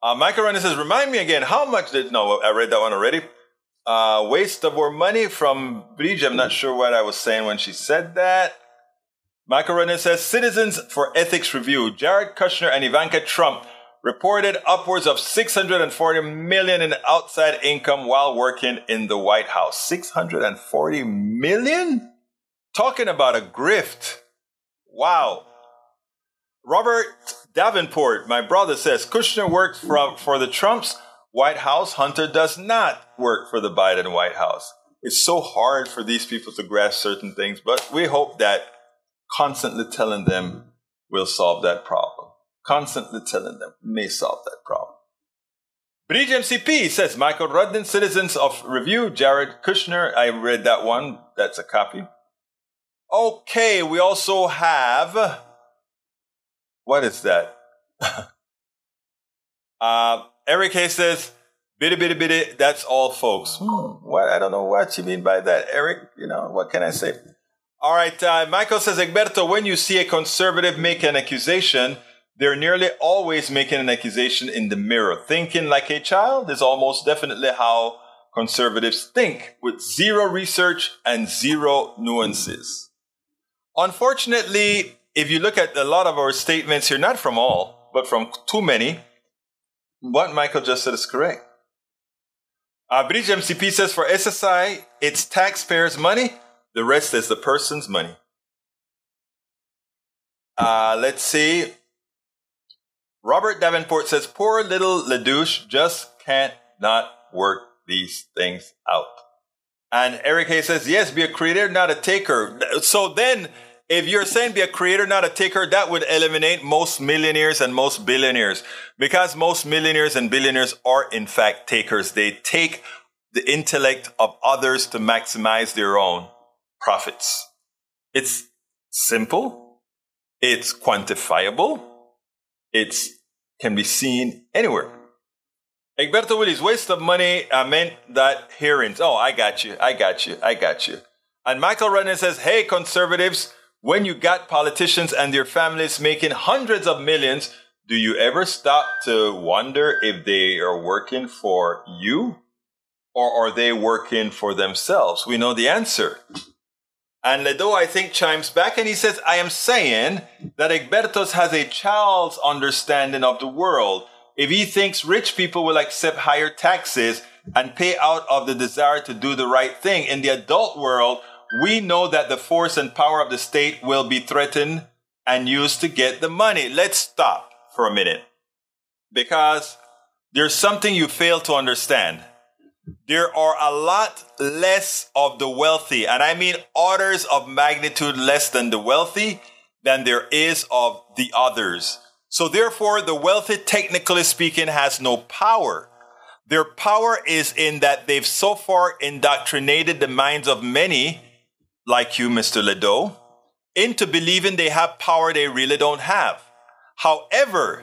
A: Uh, Michael Renner says, remind me again, how much did, no, I read that one already. Uh, waste of our money from Bridge. I'm not sure what I was saying when she said that. Michael Renner says Citizens for Ethics Review, Jared Kushner and Ivanka Trump reported upwards of 640 million in outside income while working in the White House. 640 million? Talking about a grift. Wow. Robert Davenport, my brother says Kushner worked for, for the Trumps White House. Hunter does not work for the Biden White House. It's so hard for these people to grasp certain things, but we hope that constantly telling them will solve that problem. Constantly telling them may solve that problem. Bridge MCP says Michael Rudden, Citizens of Review, Jared Kushner. I read that one. That's a copy. Okay, we also have. What is that? uh, Eric Hayes says, bitty bitty bitty, that's all folks. Hmm, what I don't know what you mean by that, Eric. You know, what can I say? All right, uh, Michael says, Egberto, when you see a conservative make an accusation, they're nearly always making an accusation in the mirror. Thinking like a child is almost definitely how conservatives think, with zero research and zero nuances. Unfortunately, if you look at a lot of our statements here, not from all, but from too many, what Michael just said is correct. Uh, Bridge MCP says for SSI, it's taxpayers' money the rest is the person's money. Uh, let's see. Robert Davenport says, poor little LaDouche just can't not work these things out. And Eric Hayes says, yes, be a creator, not a taker. So then, if you're saying be a creator, not a taker, that would eliminate most millionaires and most billionaires. Because most millionaires and billionaires are in fact takers. They take the intellect of others to maximize their own profits. It's simple. It's quantifiable. It can be seen anywhere. Egberto Willis, waste of money uh, meant that hearings. Oh, I got you. I got you. I got you. And Michael Runyon says, hey, conservatives, when you got politicians and their families making hundreds of millions, do you ever stop to wonder if they are working for you or are they working for themselves? We know the answer. And Ledo, I think, chimes back and he says, I am saying that Egbertos has a child's understanding of the world. If he thinks rich people will accept higher taxes and pay out of the desire to do the right thing in the adult world, we know that the force and power of the state will be threatened and used to get the money. Let's stop for a minute because there's something you fail to understand. There are a lot less of the wealthy, and I mean orders of magnitude less than the wealthy, than there is of the others. So therefore, the wealthy, technically speaking, has no power. Their power is in that they've so far indoctrinated the minds of many, like you, Mr. Ledo, into believing they have power they really don't have. However,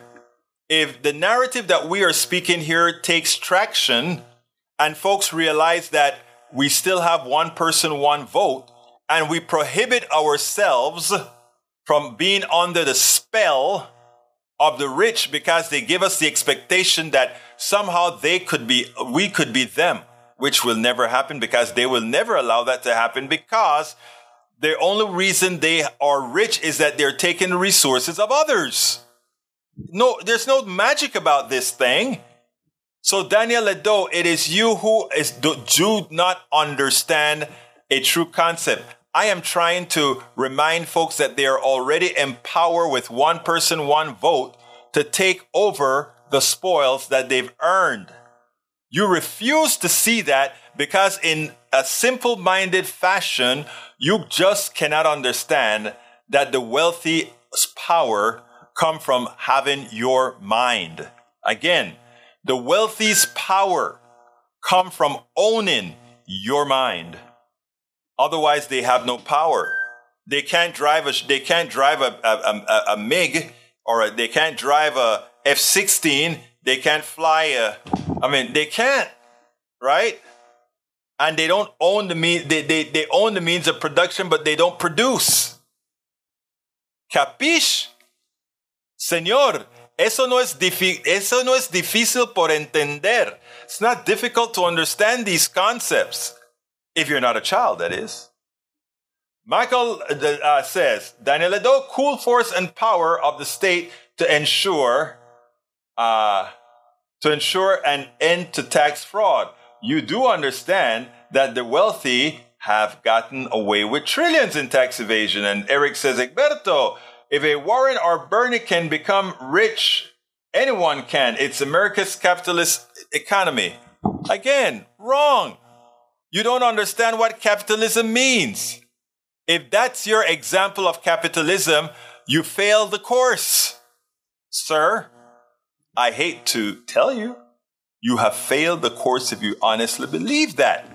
A: if the narrative that we are speaking here takes traction and folks realize that we still have one person, one vote, and we prohibit ourselves from being under the spell of the rich because they give us the expectation that somehow they could be, we could be them, which will never happen because they will never allow that to happen because the only reason they are rich is that they're taking the resources of others. No, there's no magic about this thing. So Daniel Ledo, it is you who is do, do not understand a true concept. I am trying to remind folks that they are already empowered with one person, one vote to take over the spoils that they've earned. You refuse to see that because in a simple minded fashion, you just cannot understand that the wealthy's power come from having your mind. Again, the wealthy's power come from owning your mind. Otherwise, they have no power. They can't drive a they can't drive a, a, a, a MiG or a, they can't drive a F-16. They can't fly a. I mean, they can't, right? And they don't own the mean. They, they, they own the means of production, but they don't produce. Capiche, señor? Eso no es eso no es difícil por entender. It's not difficult to understand these concepts. If you're not a child, that is. Michael uh, uh says, Daniel Ledo, cool force and power of the state to ensure, uh, to ensure an end to tax fraud. You do understand that the wealthy have gotten away with trillions in tax evasion. And Eric says, Egberto, if a Warren or Bernie can become rich, anyone can. It's America's capitalist economy. Again, wrong. You don't understand what capitalism means. If that's your example of capitalism, you fail the course. Sir, I hate to tell you, you have failed the course if you honestly believe that.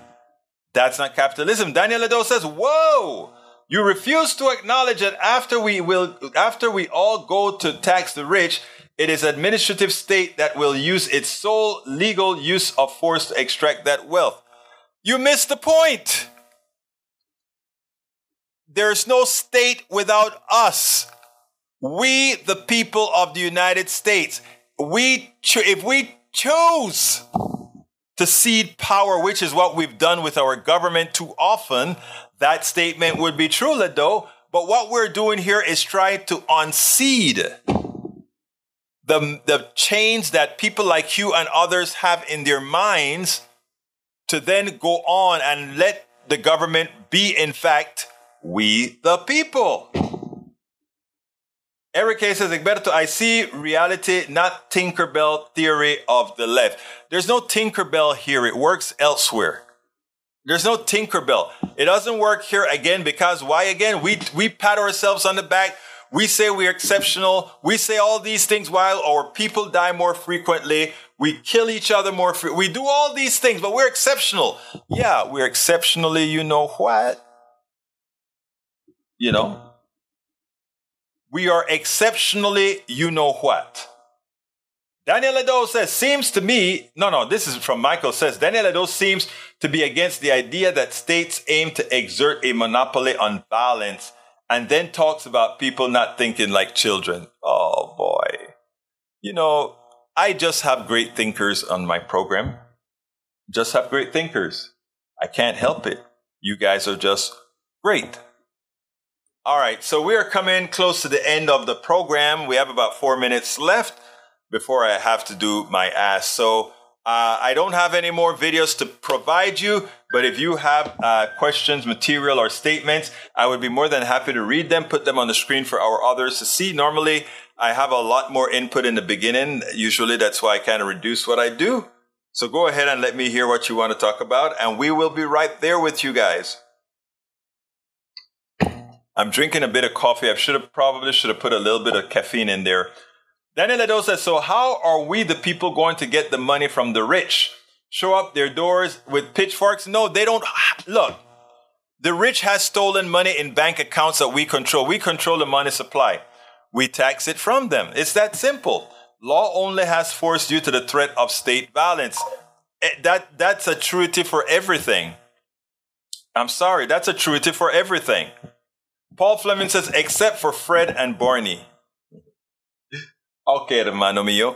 A: That's not capitalism. Daniel Ledo says, Whoa! You refuse to acknowledge that after we will after we all go to tax the rich, it is administrative state that will use its sole legal use of force to extract that wealth. You missed the point. There's no state without us. We, the people of the United States, we, cho- if we choose to cede power, which is what we've done with our government too often, that statement would be true, Ledo. But what we're doing here is trying to unseed the, the chains that people like you and others have in their minds to then go on and let the government be, in fact, we the people. Eric K says, Egberto, I see reality, not Tinkerbell theory of the left. There's no Tinkerbell here. It works elsewhere. There's no Tinkerbell. It doesn't work here again because why again? We, we pat ourselves on the back. We say we're exceptional. We say all these things while our people die more frequently. We kill each other more. We do all these things, but we're exceptional. Yeah, we're exceptionally, you know what? You know? We are exceptionally, you know what? Daniel Ledo says, seems to me, no, no, this is from Michael says, Daniel Ledo seems to be against the idea that states aim to exert a monopoly on violence and then talks about people not thinking like children. Oh boy. You know, I just have great thinkers on my program. Just have great thinkers. I can't help it. You guys are just great. All right, so we are coming close to the end of the program. We have about four minutes left before I have to do my ask. So Uh, I don't have any more videos to provide you, but if you have uh, questions, material, or statements, I would be more than happy to read them, put them on the screen for our others to see. Normally, I have a lot more input in the beginning. Usually, that's why I kind of reduce what I do. So go ahead and let me hear what you want to talk about, and we will be right there with you guys. I'm drinking a bit of coffee. I should have probably should have put a little bit of caffeine in there. Daniel Ledo says, so how are we the people going to get the money from the rich? Show up their doors with pitchforks? No, they don't. Look, the rich has stolen money in bank accounts that we control. We control the money supply. We tax it from them. It's that simple. Law only has force due to the threat of state violence. Eh, that, that's a truity for everything. I'm sorry, that's a truity for everything. Paul Fleming says, except for Fred and Barney. Okay, hermano mío.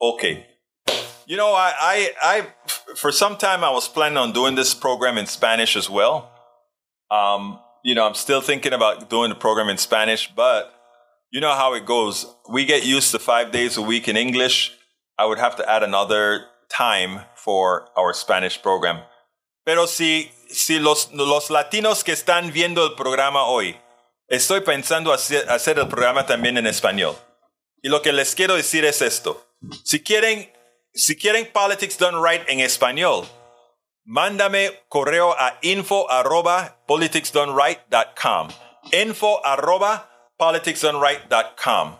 A: Okay. You know, I, I, I, for some time I was planning on doing this program in Spanish as well. Um, you know, I'm still thinking about doing the program in Spanish, but you know how it goes. We get used to five days a week in English. I would have to add another time for our Spanish program. Pero si, si los, los latinos que están viendo el programa hoy, estoy pensando hacer, hacer el programa también en español. Y lo que les quiero decir es esto. Si quieren, si quieren Politics Done Right en español, mándame correo a info arroba politicsdoneright.com. Info arroba politicsdoneright.com.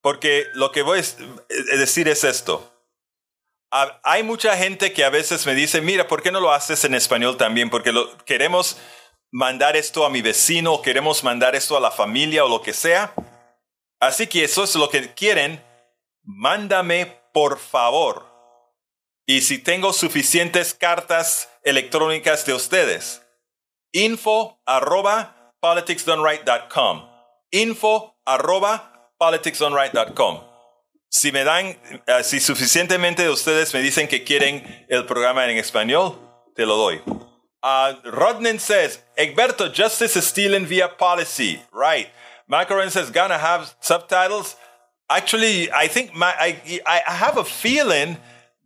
A: Porque lo que voy a decir es esto. Hay mucha gente que a veces me dice, mira, ¿por qué no lo haces en español también? Porque lo, queremos mandar esto a mi vecino, queremos mandar esto a la familia o lo que sea. Así que eso es lo que quieren. Mándame, por favor. Y si tengo suficientes cartas electrónicas de ustedes, info arroba politicsdoneright.com. Info arroba politicsdoneright.com. Si me dan, uh, si suficientemente de ustedes me dicen que quieren el programa en español, te lo doy. Uh, Rodnan says, Egberto, justice is stealing via policy. Right. Macaron says, gonna have subtitles. Actually, I think my, I, I have a feeling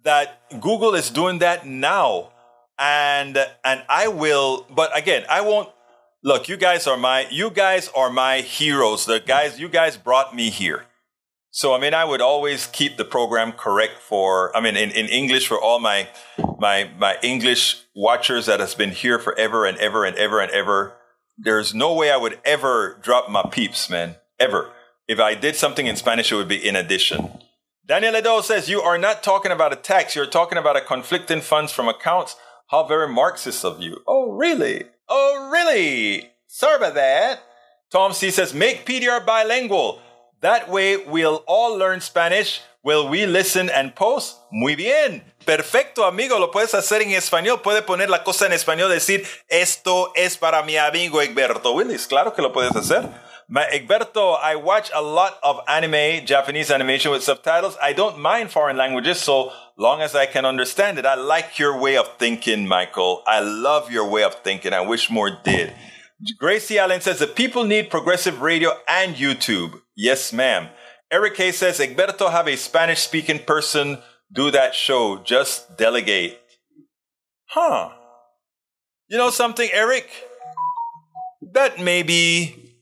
A: that Google is doing that now. And, and I will, but again, I won't, look, you guys are my, you guys are my heroes. The guys, you guys brought me here. So, I mean, I would always keep the program correct for, I mean, in, in English for all my, my, my English watchers that has been here forever and ever and ever and ever there's no way I would ever drop my peeps, man. Ever. If I did something in Spanish, it would be in addition. Daniel Ledo says, You are not talking about a tax, you're talking about a conflicting funds from accounts. How very Marxist of you. Oh, really? Oh, really? Sorry about that. Tom C says, Make PDR bilingual. That way we'll all learn Spanish. Will we listen and post? Muy bien. Perfecto, amigo, lo puedes hacer en español. Puede poner la cosa en español, decir, esto es para mi amigo Egberto Willis. Claro que lo puedes hacer. My, Egberto, I watch a lot of anime, Japanese animation with subtitles. I don't mind foreign languages so long as I can understand it. I like your way of thinking, Michael. I love your way of thinking. I wish more did. Gracie Allen says the people need progressive radio and YouTube. Yes, ma'am. Eric K says Egberto have a Spanish speaking person do that show. Just delegate. Huh. You know something, Eric? That maybe,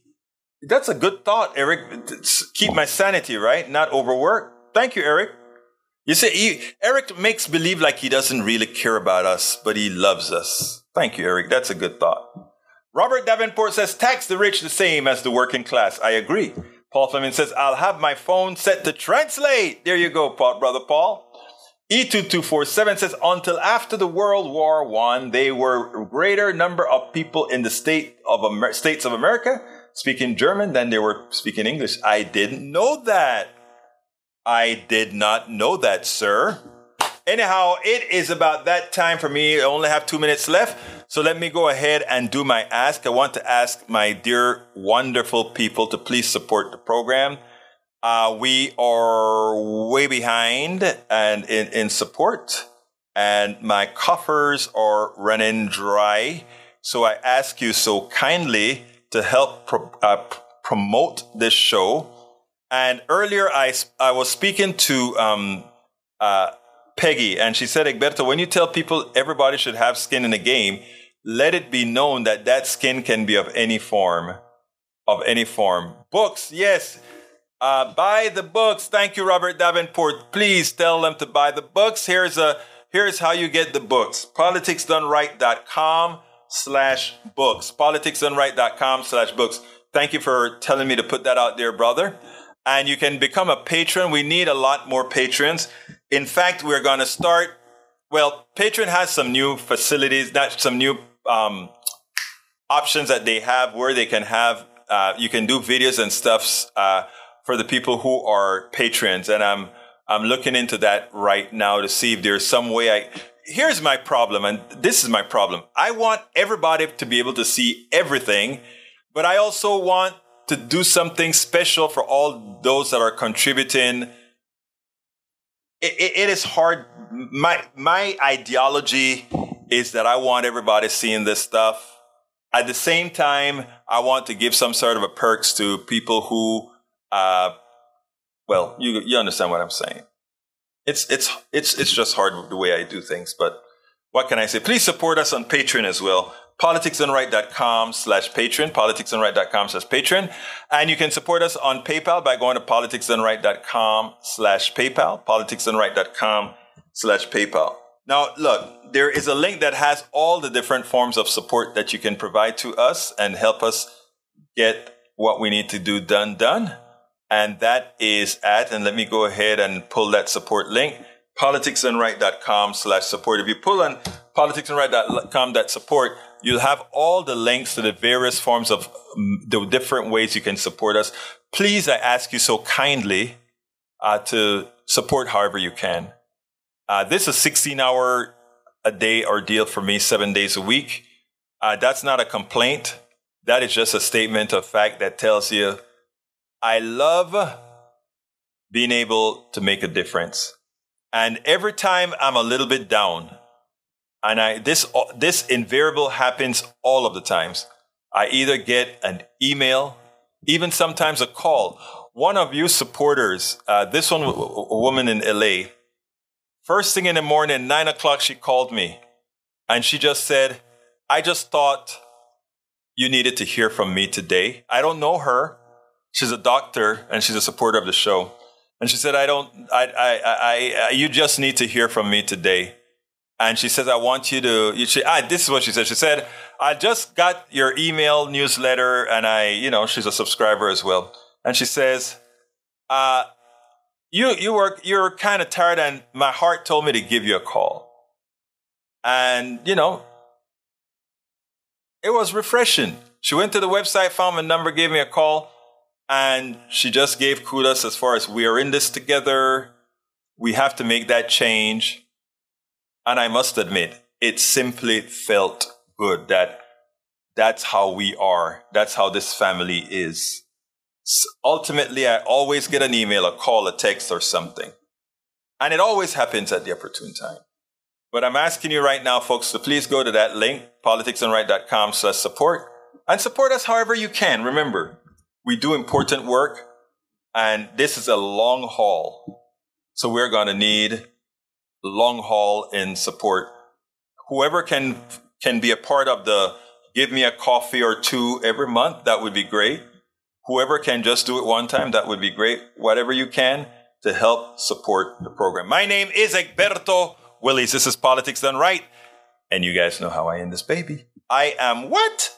A: that's a good thought, Eric. Keep my sanity, right? Not overwork. Thank you, Eric. You see, he, Eric makes believe like he doesn't really care about us, but he loves us. Thank you, Eric. That's a good thought. Robert Davenport says, tax the rich the same as the working class. I agree. Paul Fleming says, I'll have my phone set to translate. There you go, Paul, brother Paul. E2247 says, until after the World War One, they were a greater number of people in the state of Amer- states of America speaking German than they were speaking English. I didn't know that. I did not know that, sir. Anyhow, it is about that time for me. I only have two minutes left. So let me go ahead and do my ask. I want to ask my dear, wonderful people to please support the program. Uh, we are way behind and in, in support, and my coffers are running dry. So I ask you so kindly to help pro- uh, promote this show. And earlier, I, I was speaking to um, uh, Peggy, and she said, Egberto, when you tell people everybody should have skin in the game, let it be known that that skin can be of any form, of any form. Books, yes. Uh, buy the books. Thank you, Robert Davenport. Please tell them to buy the books. Here's a here's how you get the books. Politicsdoneright.com slash books. Politicsdoneright.com slash books. Thank you for telling me to put that out there, brother. And you can become a patron. We need a lot more patrons. In fact, we're going to start. Well, Patreon has some new facilities, not some new um, options that they have where they can have. Uh, you can do videos and stuff uh, for the people who are patrons, and I'm I'm looking into that right now to see if there's some way I. Here's my problem, and this is my problem. I want everybody to be able to see everything, but I also want to do something special for all those that are contributing it, it is hard. My my ideology is that I want everybody seeing this stuff. At the same time, I want to give some sort of a perks to people who, uh, well, you you understand what I'm saying. It's it's it's it's just hard the way I do things, but what can I say? Please support us on Patreon as well politicsdoneright.com slash patron, politicsdoneright.com slash patron. And you can support us on PayPal by going to politicsdoneright.com slash PayPal, politicsdoneright.com slash PayPal. Now, look, there is a link that has all the different forms of support that you can provide to us and help us get what we need to do done, done. And that is at, and let me go ahead and pull that support link, politicsdoneright.com slash support. If you pull on politicsdoneright.com that support, You'll have all the links to the various forms of um, the different ways you can support us. Please, I ask you so kindly uh, to support however you can. Uh, this is a 16 hour a day ordeal for me, seven days a week. Uh, that's not a complaint. That is just a statement of fact that tells you I love being able to make a difference. And every time I'm a little bit down, and I this this invariable happens all of the times. I either get an email, even sometimes a call. One of you supporters, uh, this one, a woman in LA, first thing in the morning, nine o'clock, she called me, and she just said, "I just thought you needed to hear from me today. I don't know her. She's a doctor, and she's a supporter of the show." And she said, "I don't. I. I. I. I you just need to hear from me today." And she says, I want you to, should, ah, this is what she said. She said, I just got your email newsletter and I, you know, she's a subscriber as well. And she says, uh, you, you were, you're kind of tired and my heart told me to give you a call. And, you know, it was refreshing. She went to the website, found my number, gave me a call, and she just gave kudos as far as we are in this together. We have to make that change. And I must admit, it simply felt good that that's how we are. That's how this family is. ultimately, I always get an email, a call, a text, or something. And it always happens at the opportune time. But I'm asking you right now, folks, to please go to that link, politicsdoneright.com slash support, and support us however you can. Remember, we do important work, and this is a long haul. So we're going to need long haul in support. Whoever can can be a part of the give me a coffee or two every month, that would be great. Whoever can just do it one time, that would be great. Whatever you can to help support the program. My name is Egberto Willis. This is Politics Done Right. And you guys know how I end this baby. I am what?